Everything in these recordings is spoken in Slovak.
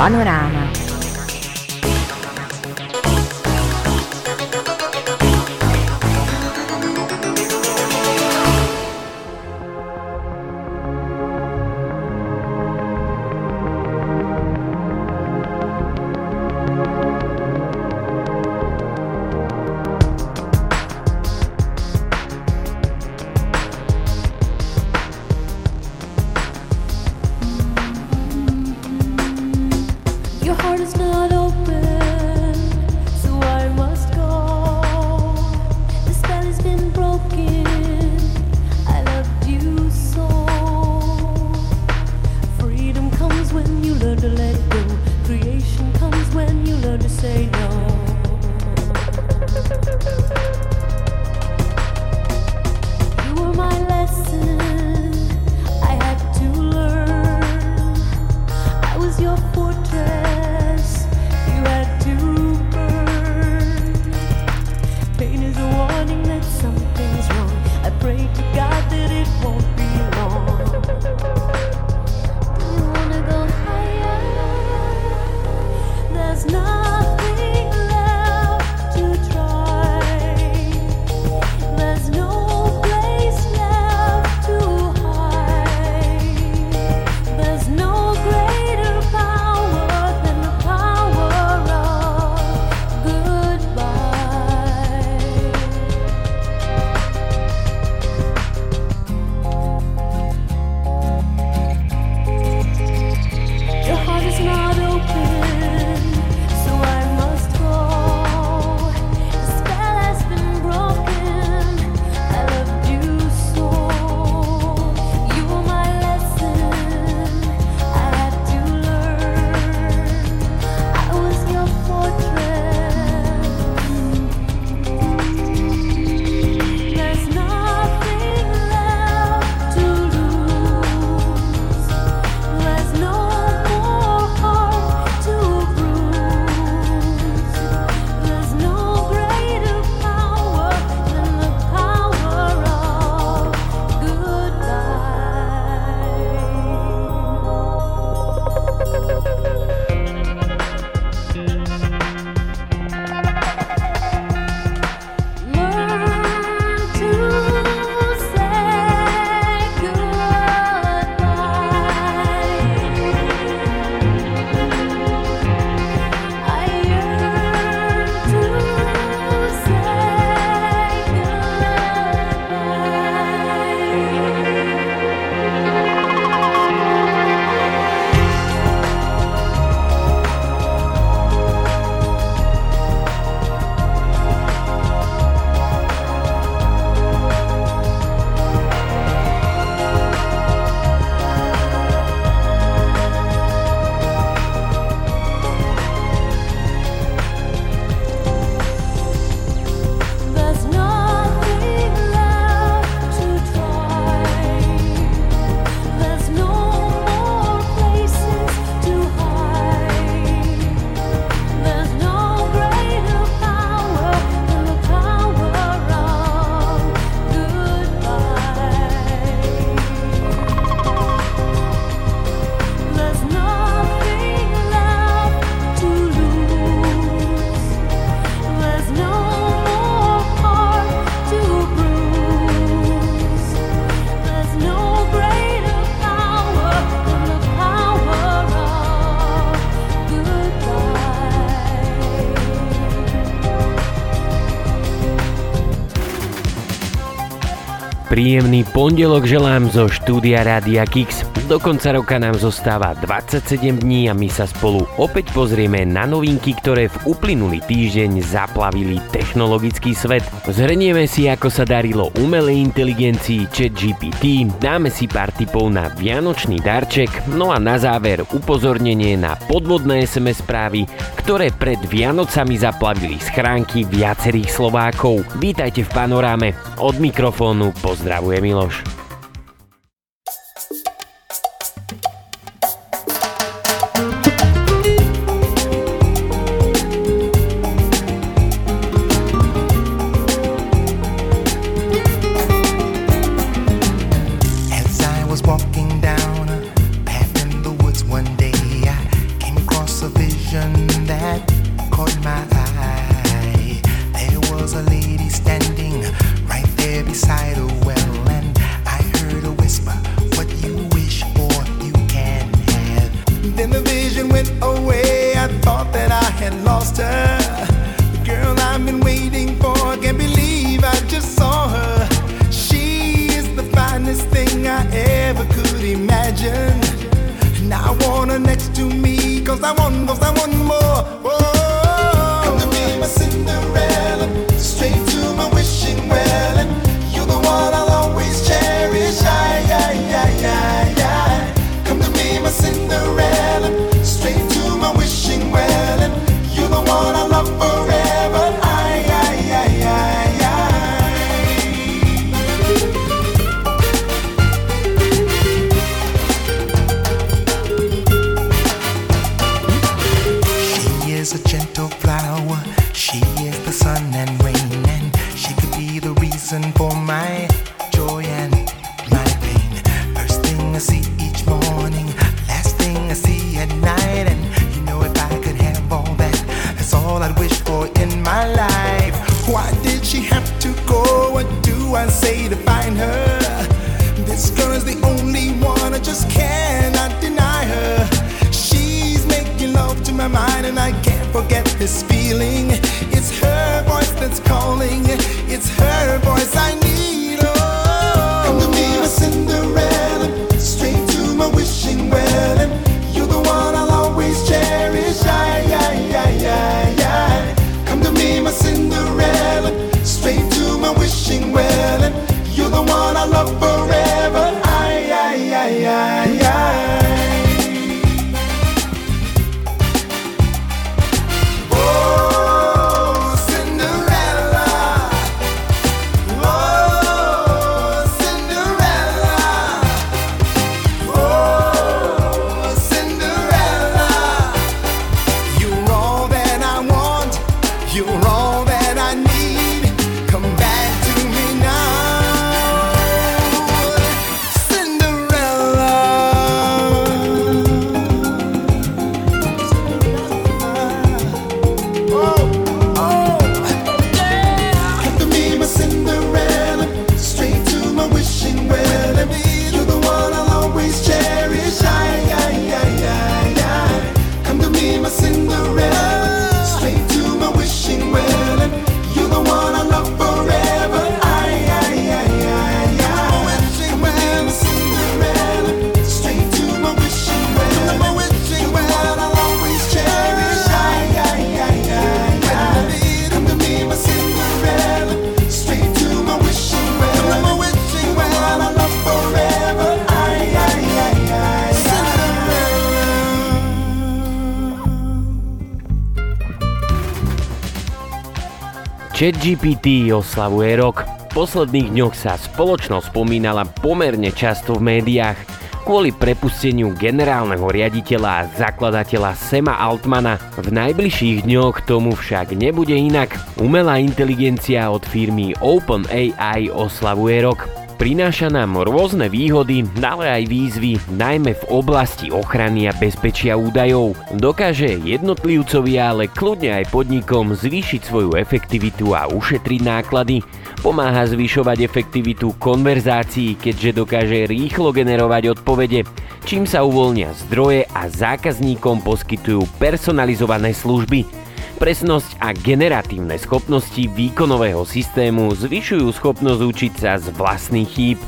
Panorama. Príjemný pondelok želám zo štúdia Rádia Kix. Do konca roka nám zostáva 27 dní a my sa spolu opäť pozrieme na novinky, ktoré v uplynulý týždeň zaplavili technologický svet. Zhrnieme si, ako sa darilo umelej inteligencii ChatGPT, dáme si pár tipov na vianočný darček, no a na záver upozornenie na podvodné SMS správy, ktoré pred Vianocami zaplavili schránky viacerých Slovákov. Vítajte v panoráme. Od mikrofónu pozdravuje Miloš. ChatGPT oslavuje rok. V posledných dňoch sa spoločnosť spomínala pomerne často v médiách. Kvôli prepusteniu generálneho riaditeľa a zakladateľa Sema Altmana v najbližších dňoch tomu však nebude inak. Umelá inteligencia od firmy OpenAI oslavuje rok. Prináša nám rôzne výhody, ale aj výzvy, najmä v oblasti ochrany a bezpečia údajov. Dokáže jednotlivcovi, ale kľudne aj podnikom zvýšiť svoju efektivitu a ušetriť náklady. Pomáha zvyšovať efektivitu konverzácií, keďže dokáže rýchlo generovať odpovede, čím sa uvoľnia zdroje a zákazníkom poskytujú personalizované služby. Presnosť a generatívne schopnosti výkonového systému zvyšujú schopnosť učiť sa z vlastných chýb.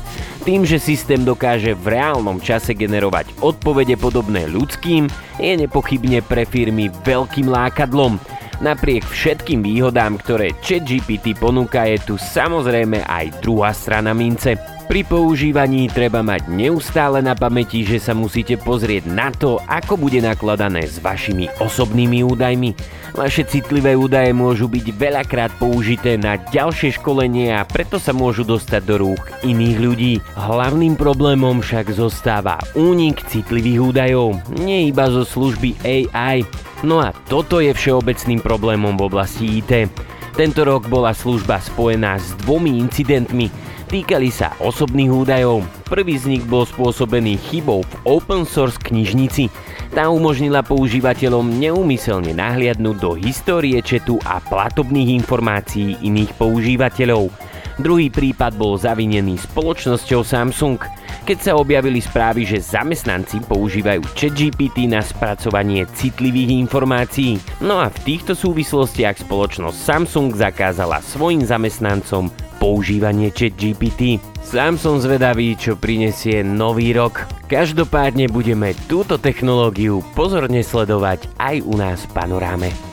Tým, že systém dokáže v reálnom čase generovať odpovede podobné ľudským, je nepochybne pre firmy veľkým lákadlom. Napriek všetkým výhodám, ktoré ChatGPT ponúka, je tu samozrejme aj druhá strana mince. Pri používaní treba mať neustále na pamäti, že sa musíte pozrieť na to, ako bude nakladané s vašimi osobnými údajmi. Vaše citlivé údaje môžu byť veľakrát použité na ďalšie školenie a preto sa môžu dostať do rúk iných ľudí. Hlavným problémom však zostáva únik citlivých údajov, nie iba zo služby AI. No a toto je všeobecným problémom v oblasti IT. Tento rok bola služba spojená s dvomi incidentmi, týkali sa osobných údajov. Prvý z nich bol spôsobený chybou v open source knižnici. Tá umožnila používateľom neumyselne nahliadnúť do histórie četu a platobných informácií iných používateľov. Druhý prípad bol zavinený spoločnosťou Samsung. keď sa objavili správy, že zamestnanci používajú ChatGPT na spracovanie citlivých informácií. No a v týchto súvislostiach spoločnosť Samsung zakázala svojim zamestnancom používanie ChatGPT. Sám som zvedavý, čo prinesie nový rok. Každopádne budeme túto technológiu pozorne sledovať aj u nás v panoráme.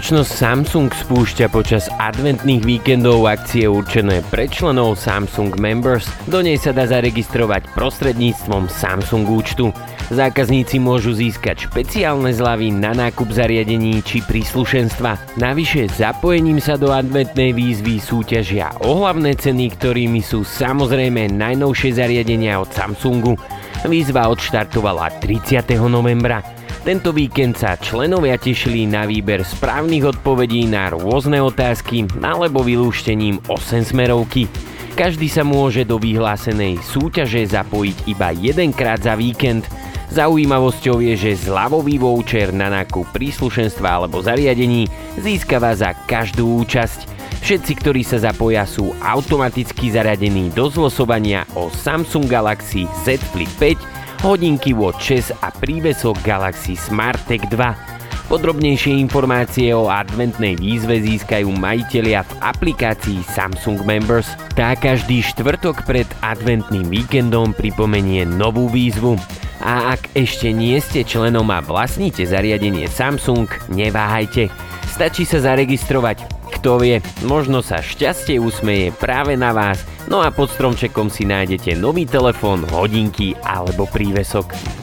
Spoločnosť Samsung spúšťa počas adventných víkendov akcie určené pre členov Samsung Members. Do nej sa dá zaregistrovať prostredníctvom Samsung účtu. Zákazníci môžu získať špeciálne zľavy na nákup zariadení či príslušenstva. Navyše zapojením sa do adventnej výzvy súťažia o hlavné ceny, ktorými sú samozrejme najnovšie zariadenia od Samsungu. Výzva odštartovala 30. novembra. Tento víkend sa členovia tešili na výber správnych odpovedí na rôzne otázky alebo vylúštením 8 smerovky. Každý sa môže do vyhlásenej súťaže zapojiť iba jedenkrát za víkend. Zaujímavosťou je, že zľavový voucher na nákup príslušenstva alebo zariadení získava za každú účasť. Všetci, ktorí sa zapoja, sú automaticky zaradení do zlosovania o Samsung Galaxy Z Flip 5, hodinky Watch 6 a prívesok Galaxy Smart Tech 2. Podrobnejšie informácie o adventnej výzve získajú majiteľia v aplikácii Samsung Members. Tá každý štvrtok pred adventným víkendom pripomenie novú výzvu. A ak ešte nie ste členom a vlastníte zariadenie Samsung, neváhajte. Stačí sa zaregistrovať kto vie, možno sa šťastie usmeje práve na vás, no a pod stromčekom si nájdete nový telefón, hodinky alebo prívesok.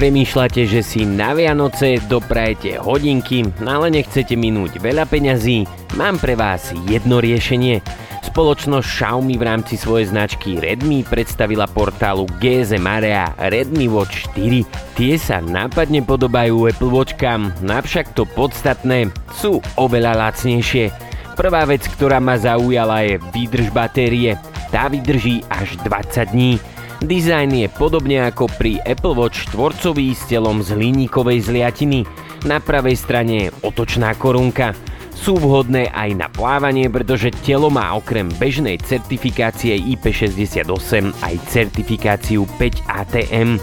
Premýšľate, že si na Vianoce doprajete hodinky, no ale nechcete minúť veľa peňazí, mám pre vás jedno riešenie. Spoločnosť Xiaomi v rámci svojej značky Redmi predstavila portálu GSM Area Redmi Watch 4. Tie sa nápadne podobajú Apple Watchkám, navšak to podstatné sú oveľa lacnejšie. Prvá vec, ktorá ma zaujala je výdrž batérie. Tá vydrží až 20 dní. Dizajn je podobne ako pri Apple Watch tvorcový s telom z hliníkovej zliatiny. Na pravej strane je otočná korunka. Sú vhodné aj na plávanie, pretože telo má okrem bežnej certifikácie IP68 aj certifikáciu 5 ATM.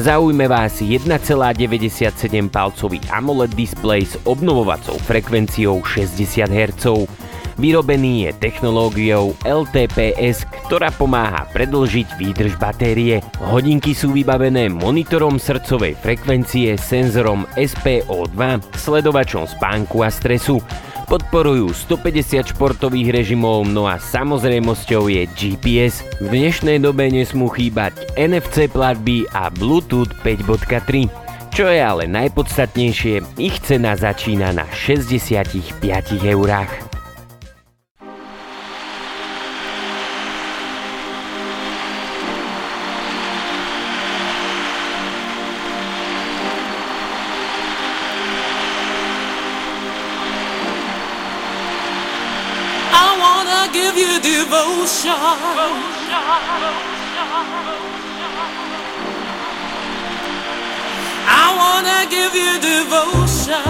Zaujme vás 1,97 palcový AMOLED display s obnovovacou frekvenciou 60 Hz. Vyrobený je technológiou LTPS, ktorá pomáha predlžiť výdrž batérie. Hodinky sú vybavené monitorom srdcovej frekvencie, senzorom SPO2, sledovačom spánku a stresu. Podporujú 150 športových režimov, no a samozrejmosťou je GPS. V dnešnej dobe nesmú chýbať NFC platby a Bluetooth 5.3. Čo je ale najpodstatnejšie, ich cena začína na 65 eurách. I wanna give you devotion.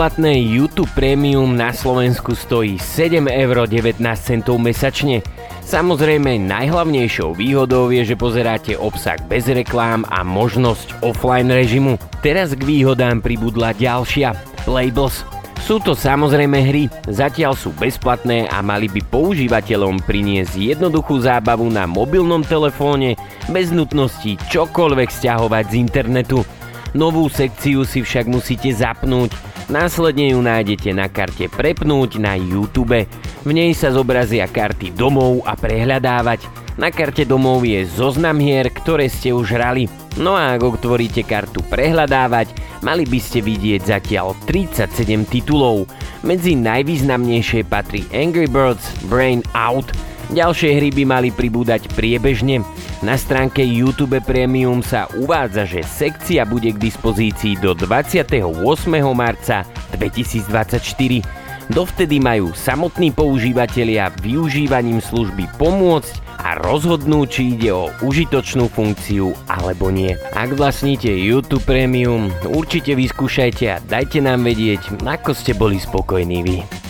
Predplatné YouTube Premium na Slovensku stojí 7,19 eur mesačne. Samozrejme, najhlavnejšou výhodou je, že pozeráte obsah bez reklám a možnosť offline režimu. Teraz k výhodám pribudla ďalšia, Playables. Sú to samozrejme hry, zatiaľ sú bezplatné a mali by používateľom priniesť jednoduchú zábavu na mobilnom telefóne bez nutnosti čokoľvek stiahovať z internetu. Novú sekciu si však musíte zapnúť, následne ju nájdete na karte Prepnúť na YouTube. V nej sa zobrazia karty domov a prehľadávať. Na karte domov je zoznam hier, ktoré ste už hrali. No a ak otvoríte kartu Prehľadávať, mali by ste vidieť zatiaľ 37 titulov. Medzi najvýznamnejšie patrí Angry Birds, Brain Out, Ďalšie hry by mali pribúdať priebežne. Na stránke YouTube Premium sa uvádza, že sekcia bude k dispozícii do 28. marca 2024. Dovtedy majú samotní používateľia využívaním služby pomôcť a rozhodnú, či ide o užitočnú funkciu alebo nie. Ak vlastníte YouTube Premium, určite vyskúšajte a dajte nám vedieť, ako ste boli spokojní vy.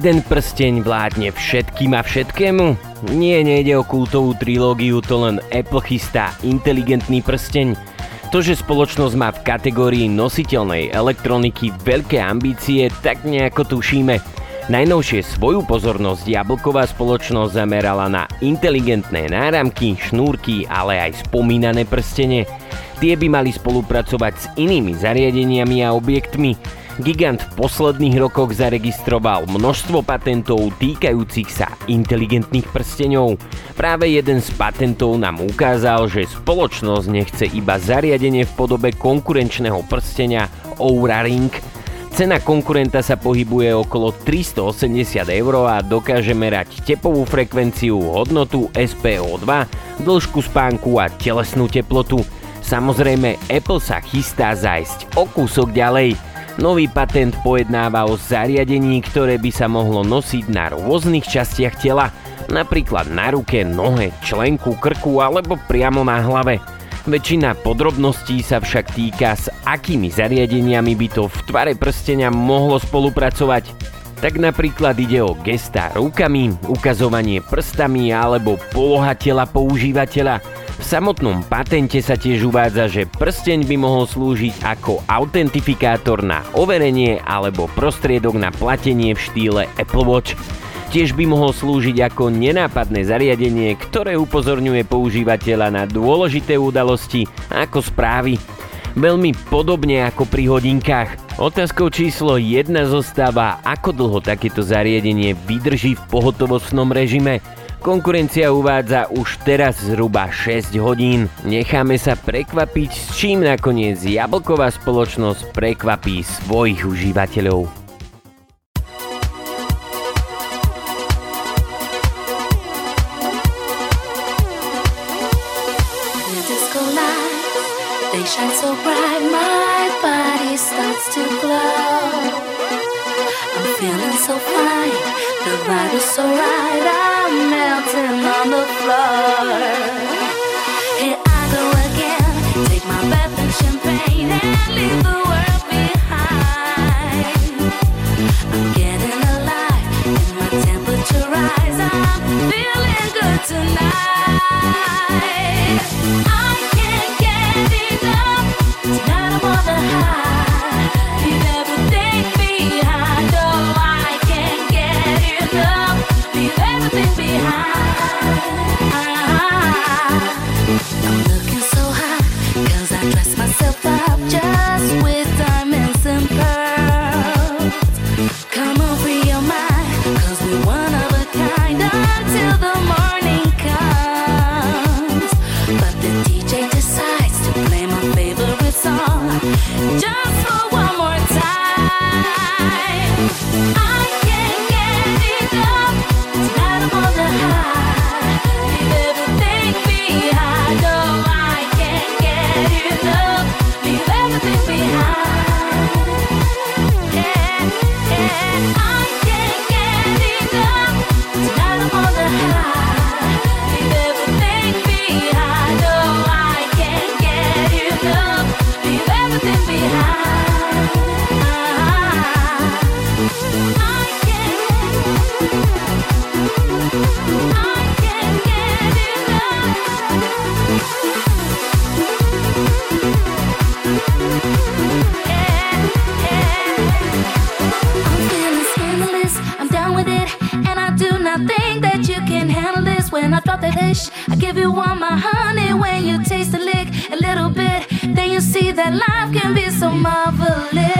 Jeden prsteň vládne všetkým a všetkému? Nie, nejde o kultovú trilógiu, to len Apple chystá inteligentný prsteň. To, že spoločnosť má v kategórii nositeľnej elektroniky veľké ambície, tak nejako tušíme. Najnovšie svoju pozornosť jablková spoločnosť zamerala na inteligentné náramky, šnúrky, ale aj spomínané prstene. Tie by mali spolupracovať s inými zariadeniami a objektmi. Gigant v posledných rokoch zaregistroval množstvo patentov týkajúcich sa inteligentných prsteňov. Práve jeden z patentov nám ukázal, že spoločnosť nechce iba zariadenie v podobe konkurenčného prstenia Oura Ring. Cena konkurenta sa pohybuje okolo 380 eur a dokáže merať tepovú frekvenciu, hodnotu SPO2, dĺžku spánku a telesnú teplotu. Samozrejme, Apple sa chystá zajsť o kúsok ďalej – Nový patent pojednáva o zariadení, ktoré by sa mohlo nosiť na rôznych častiach tela, napríklad na ruke, nohe, členku, krku alebo priamo na hlave. Väčšina podrobností sa však týka s akými zariadeniami by to v tvare prstenia mohlo spolupracovať. Tak napríklad ide o gesta rukami, ukazovanie prstami alebo poloha tela používateľa – v samotnom patente sa tiež uvádza, že prsteň by mohol slúžiť ako autentifikátor na overenie alebo prostriedok na platenie v štýle Apple Watch. Tiež by mohol slúžiť ako nenápadné zariadenie, ktoré upozorňuje používateľa na dôležité udalosti ako správy. Veľmi podobne ako pri hodinkách. Otázkou číslo 1 zostáva, ako dlho takéto zariadenie vydrží v pohotovostnom režime. Konkurencia uvádza už teraz zhruba 6 hodín. Necháme sa prekvapiť, s čím nakoniec jablková spoločnosť prekvapí svojich užívateľov. Shine so bright, my body starts to glow. I'm feeling so fine, the vibe is so right. I'm melting on the floor. Here I go again, take my bath in champagne and leave the world I drop the dish, I give you all my honey when you taste a lick, a little bit. Then you see that life can be so marvelous.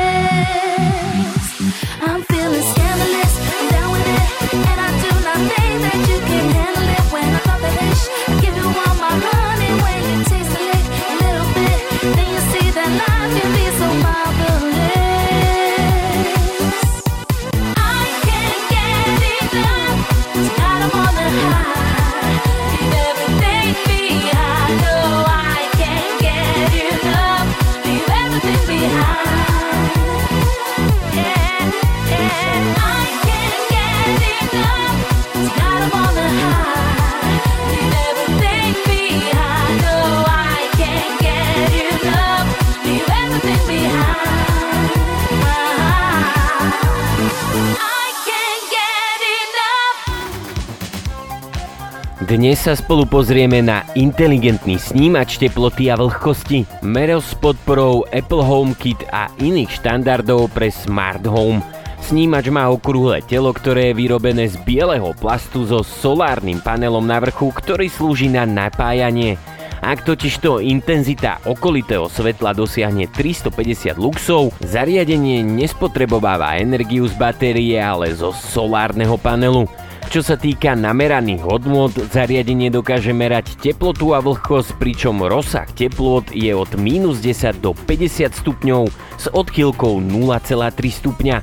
Dnes sa spolu pozrieme na inteligentný snímač teploty a vlhkosti, Meros s podporou Apple HomeKit a iných štandardov pre Smart Home. Snímač má okrúhle telo, ktoré je vyrobené z bieleho plastu so solárnym panelom na vrchu, ktorý slúži na napájanie. Ak totižto intenzita okolitého svetla dosiahne 350 luxov, zariadenie nespotrebováva energiu z batérie, ale zo solárneho panelu. Čo sa týka nameraných hodnôt, zariadenie dokáže merať teplotu a vlhkosť, pričom rozsah teplot je od minus 10 do 50 stupňov s odchýlkou 0,3 stupňa.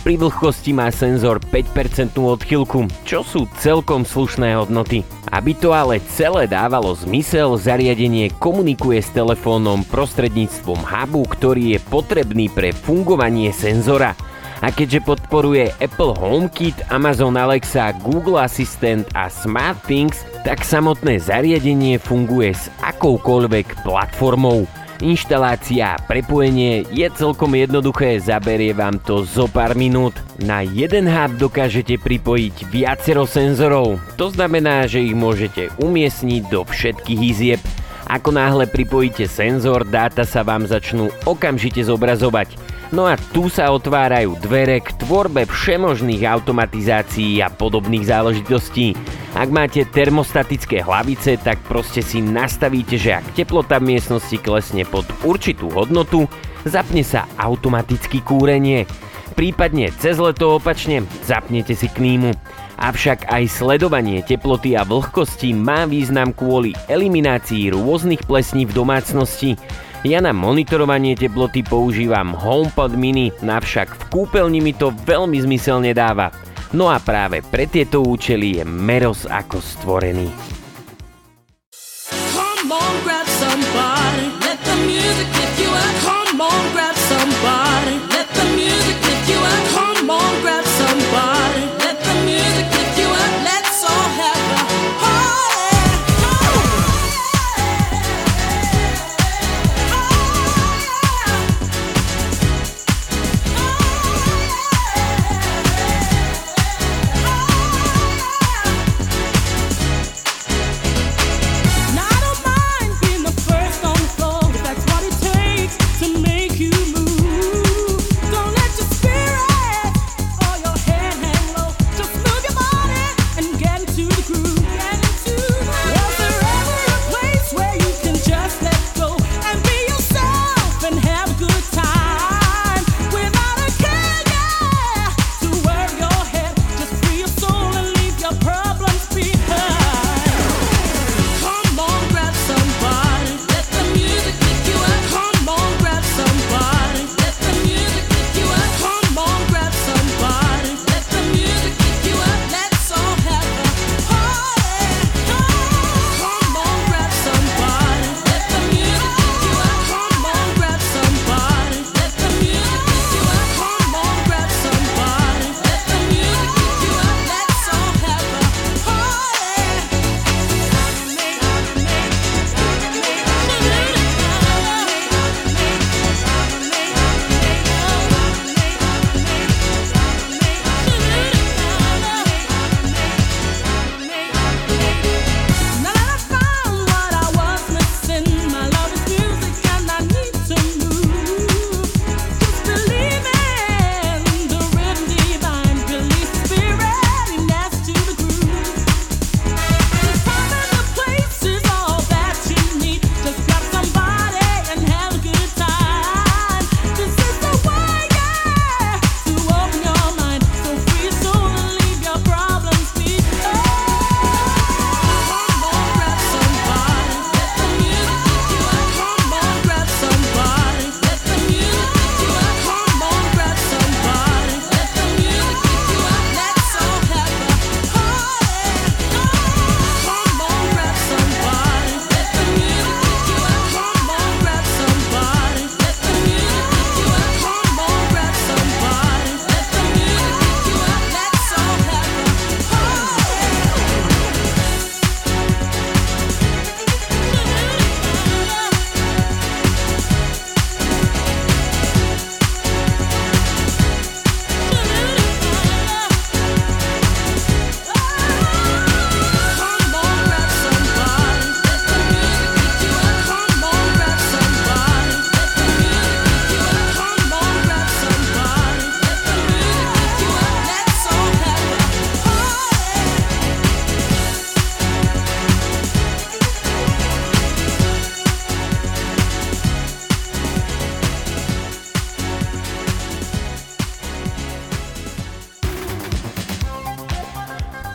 Pri vlhkosti má senzor 5% odchýlku, čo sú celkom slušné hodnoty. Aby to ale celé dávalo zmysel, zariadenie komunikuje s telefónom prostredníctvom hubu, ktorý je potrebný pre fungovanie senzora. A keďže podporuje Apple HomeKit, Amazon Alexa, Google Assistant a SmartThings, tak samotné zariadenie funguje s akoukoľvek platformou. Inštalácia a prepojenie je celkom jednoduché, zaberie vám to zo pár minút. Na jeden hub dokážete pripojiť viacero senzorov, to znamená, že ich môžete umiestniť do všetkých izieb. Ako náhle pripojíte senzor, dáta sa vám začnú okamžite zobrazovať. No a tu sa otvárajú dvere k tvorbe všemožných automatizácií a podobných záležitostí. Ak máte termostatické hlavice, tak proste si nastavíte, že ak teplota v miestnosti klesne pod určitú hodnotu, zapne sa automaticky kúrenie. Prípadne cez leto opačne zapnete si klímu. Avšak aj sledovanie teploty a vlhkosti má význam kvôli eliminácii rôznych plesní v domácnosti. Ja na monitorovanie teploty používam HomePod mini, navšak v kúpeľni mi to veľmi zmysel nedáva. No a práve pre tieto účely je Meros ako stvorený.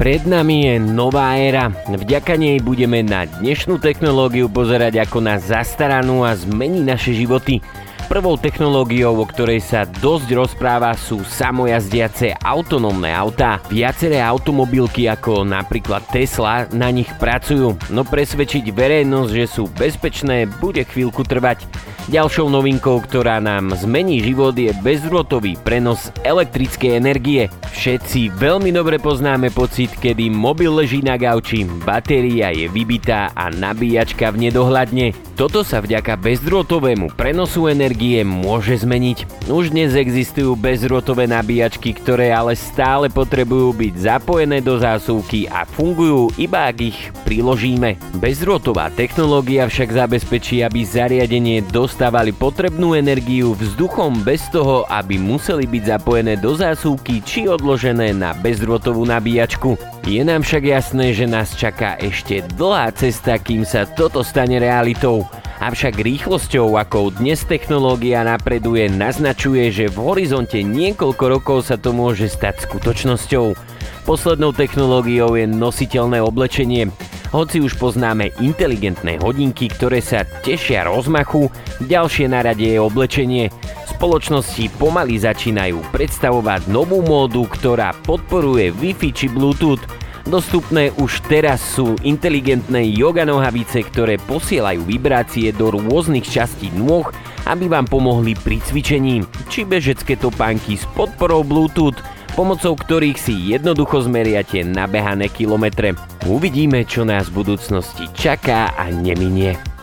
Pred nami je nová éra. Vďaka nej budeme na dnešnú technológiu pozerať ako na zastaranú a zmení naše životy. Prvou technológiou, o ktorej sa dosť rozpráva, sú samojazdiace autonómne autá. Viaceré automobilky ako napríklad Tesla na nich pracujú, no presvedčiť verejnosť, že sú bezpečné, bude chvíľku trvať. Ďalšou novinkou, ktorá nám zmení život je bezdrôtový prenos elektrickej energie. Všetci veľmi dobre poznáme pocit, kedy mobil leží na gauči, batéria je vybitá a nabíjačka v nedohľadne. Toto sa vďaka bezdrôtovému prenosu energie môže zmeniť. Už dnes existujú bezrotové nabíjačky, ktoré ale stále potrebujú byť zapojené do zásuvky a fungujú iba ak ich priložíme. Bezrotová technológia však zabezpečí, aby zariadenie dostávali potrebnú energiu vzduchom bez toho, aby museli byť zapojené do zásuvky či odložené na bezrotovú nabíjačku. Je nám však jasné, že nás čaká ešte dlhá cesta, kým sa toto stane realitou. Avšak rýchlosťou, akou dnes technológia napreduje, naznačuje, že v horizonte niekoľko rokov sa to môže stať skutočnosťou. Poslednou technológiou je nositeľné oblečenie. Hoci už poznáme inteligentné hodinky, ktoré sa tešia rozmachu, ďalšie na rade je oblečenie. Spoločnosti pomaly začínajú predstavovať novú módu, ktorá podporuje Wi-Fi či Bluetooth – Dostupné už teraz sú inteligentné yoga nohavice, ktoré posielajú vibrácie do rôznych častí nôh, aby vám pomohli pri cvičení, či bežecké topánky s podporou Bluetooth, pomocou ktorých si jednoducho zmeriate nabehané kilometre. Uvidíme, čo nás v budúcnosti čaká a neminie.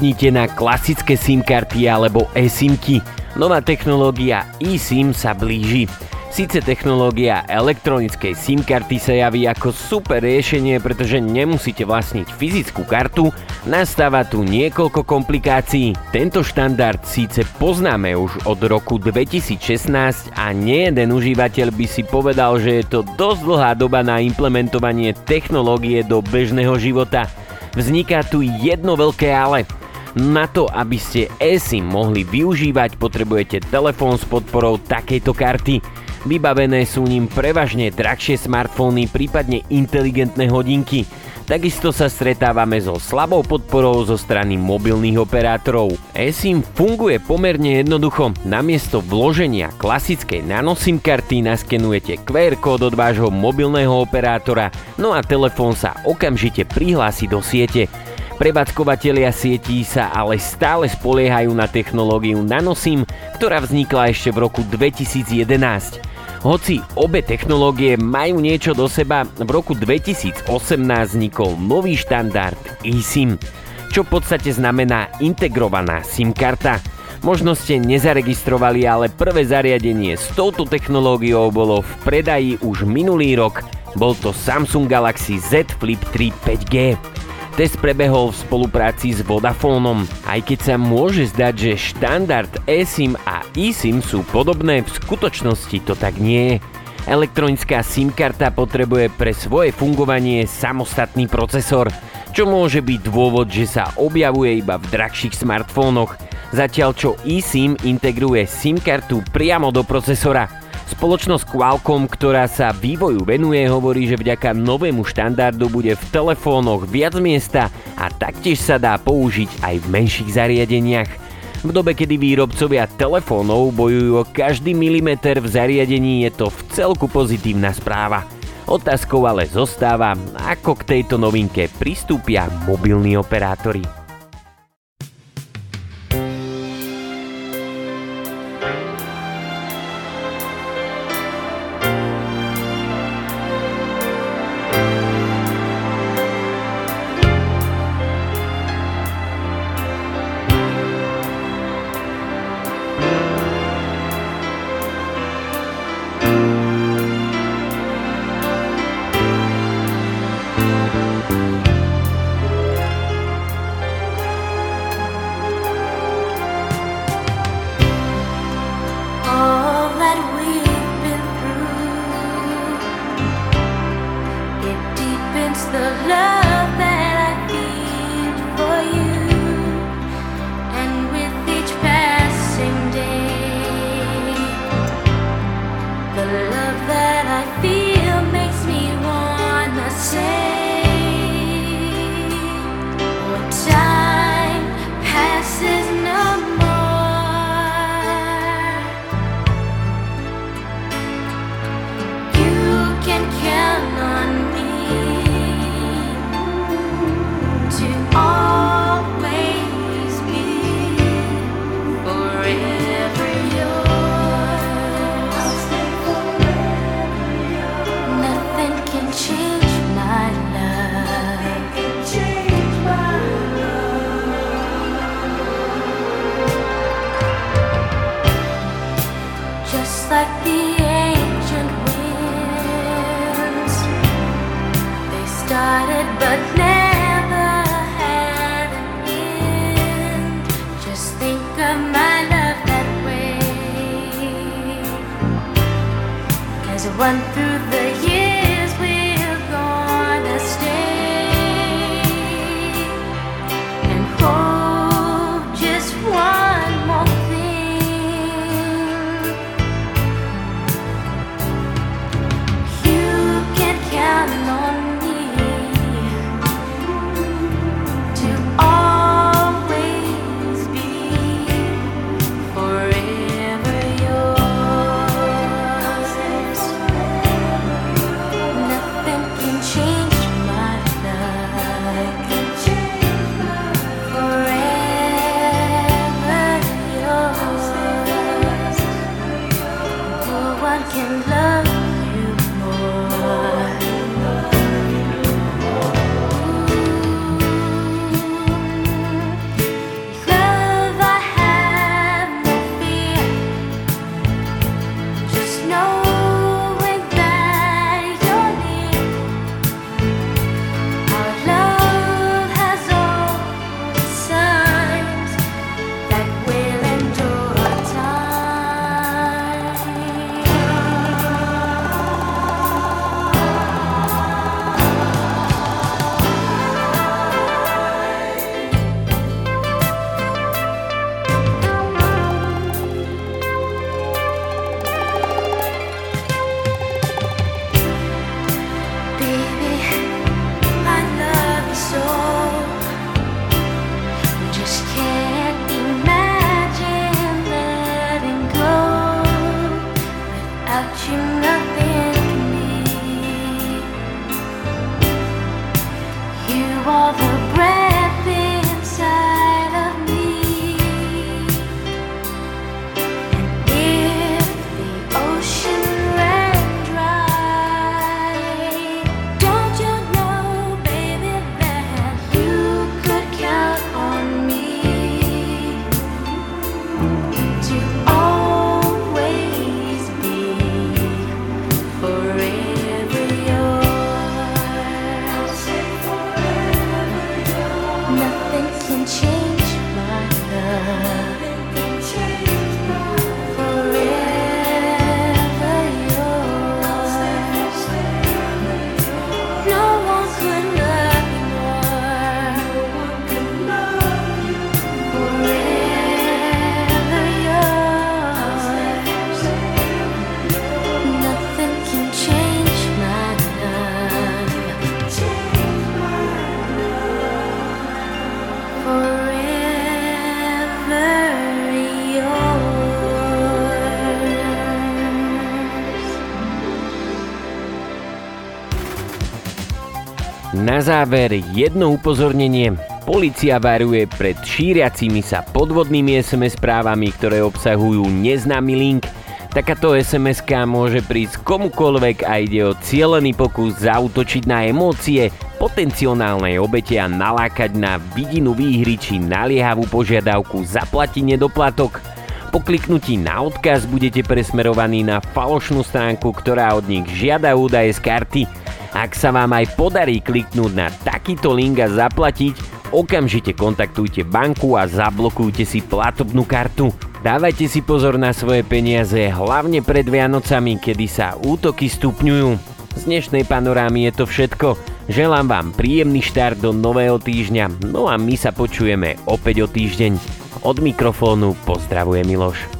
Zabudnite na klasické SIM karty alebo eSIMky. Nová technológia eSIM sa blíži. Sice technológia elektronickej SIM karty sa javí ako super riešenie, pretože nemusíte vlastniť fyzickú kartu, nastáva tu niekoľko komplikácií. Tento štandard síce poznáme už od roku 2016 a nejeden užívateľ by si povedal, že je to dosť dlhá doba na implementovanie technológie do bežného života. Vzniká tu jedno veľké ale – na to, aby ste eSIM mohli využívať, potrebujete telefón s podporou takejto karty. Vybavené sú ním prevažne drahšie smartfóny, prípadne inteligentné hodinky. Takisto sa stretávame so slabou podporou zo strany mobilných operátorov. eSIM funguje pomerne jednoducho. Namiesto vloženia klasickej nanoSIM karty naskenujete QR kód od vášho mobilného operátora, no a telefón sa okamžite prihlási do siete. Prevádzkovateľia sietí sa ale stále spoliehajú na technológiu NanoSIM, ktorá vznikla ešte v roku 2011. Hoci obe technológie majú niečo do seba, v roku 2018 vznikol nový štandard eSIM, čo v podstate znamená integrovaná SIM karta. Možno ste nezaregistrovali, ale prvé zariadenie s touto technológiou bolo v predaji už minulý rok. Bol to Samsung Galaxy Z Flip 3 5G. Test prebehol v spolupráci s Vodafónom. Aj keď sa môže zdať, že štandard eSIM a eSIM sú podobné, v skutočnosti to tak nie je. Elektronická SIM karta potrebuje pre svoje fungovanie samostatný procesor, čo môže byť dôvod, že sa objavuje iba v drahších smartfónoch, zatiaľ čo eSIM integruje SIM kartu priamo do procesora – Spoločnosť Qualcomm, ktorá sa vývoju venuje, hovorí, že vďaka novému štandardu bude v telefónoch viac miesta a taktiež sa dá použiť aj v menších zariadeniach. V dobe, kedy výrobcovia telefónov bojujú o každý milimeter v zariadení, je to v celku pozitívna správa. Otázkou ale zostáva, ako k tejto novinke pristúpia mobilní operátori. Na záver jedno upozornenie. Polícia varuje pred šíriacimi sa podvodnými SMS správami, ktoré obsahujú neznámy link. Takáto sms môže prísť komukoľvek a ide o cieľený pokus zautočiť na emócie potenciálnej obete a nalákať na vidinu výhry či naliehavú požiadavku zaplatiť nedoplatok. Po kliknutí na odkaz budete presmerovaní na falošnú stránku, ktorá od nich žiada údaje z karty. Ak sa vám aj podarí kliknúť na takýto link a zaplatiť, okamžite kontaktujte banku a zablokujte si platobnú kartu. Dávajte si pozor na svoje peniaze, hlavne pred Vianocami, kedy sa útoky stupňujú. Z dnešnej panorámy je to všetko. Želám vám príjemný štart do nového týždňa, no a my sa počujeme opäť o týždeň. Od mikrofónu pozdravuje Miloš.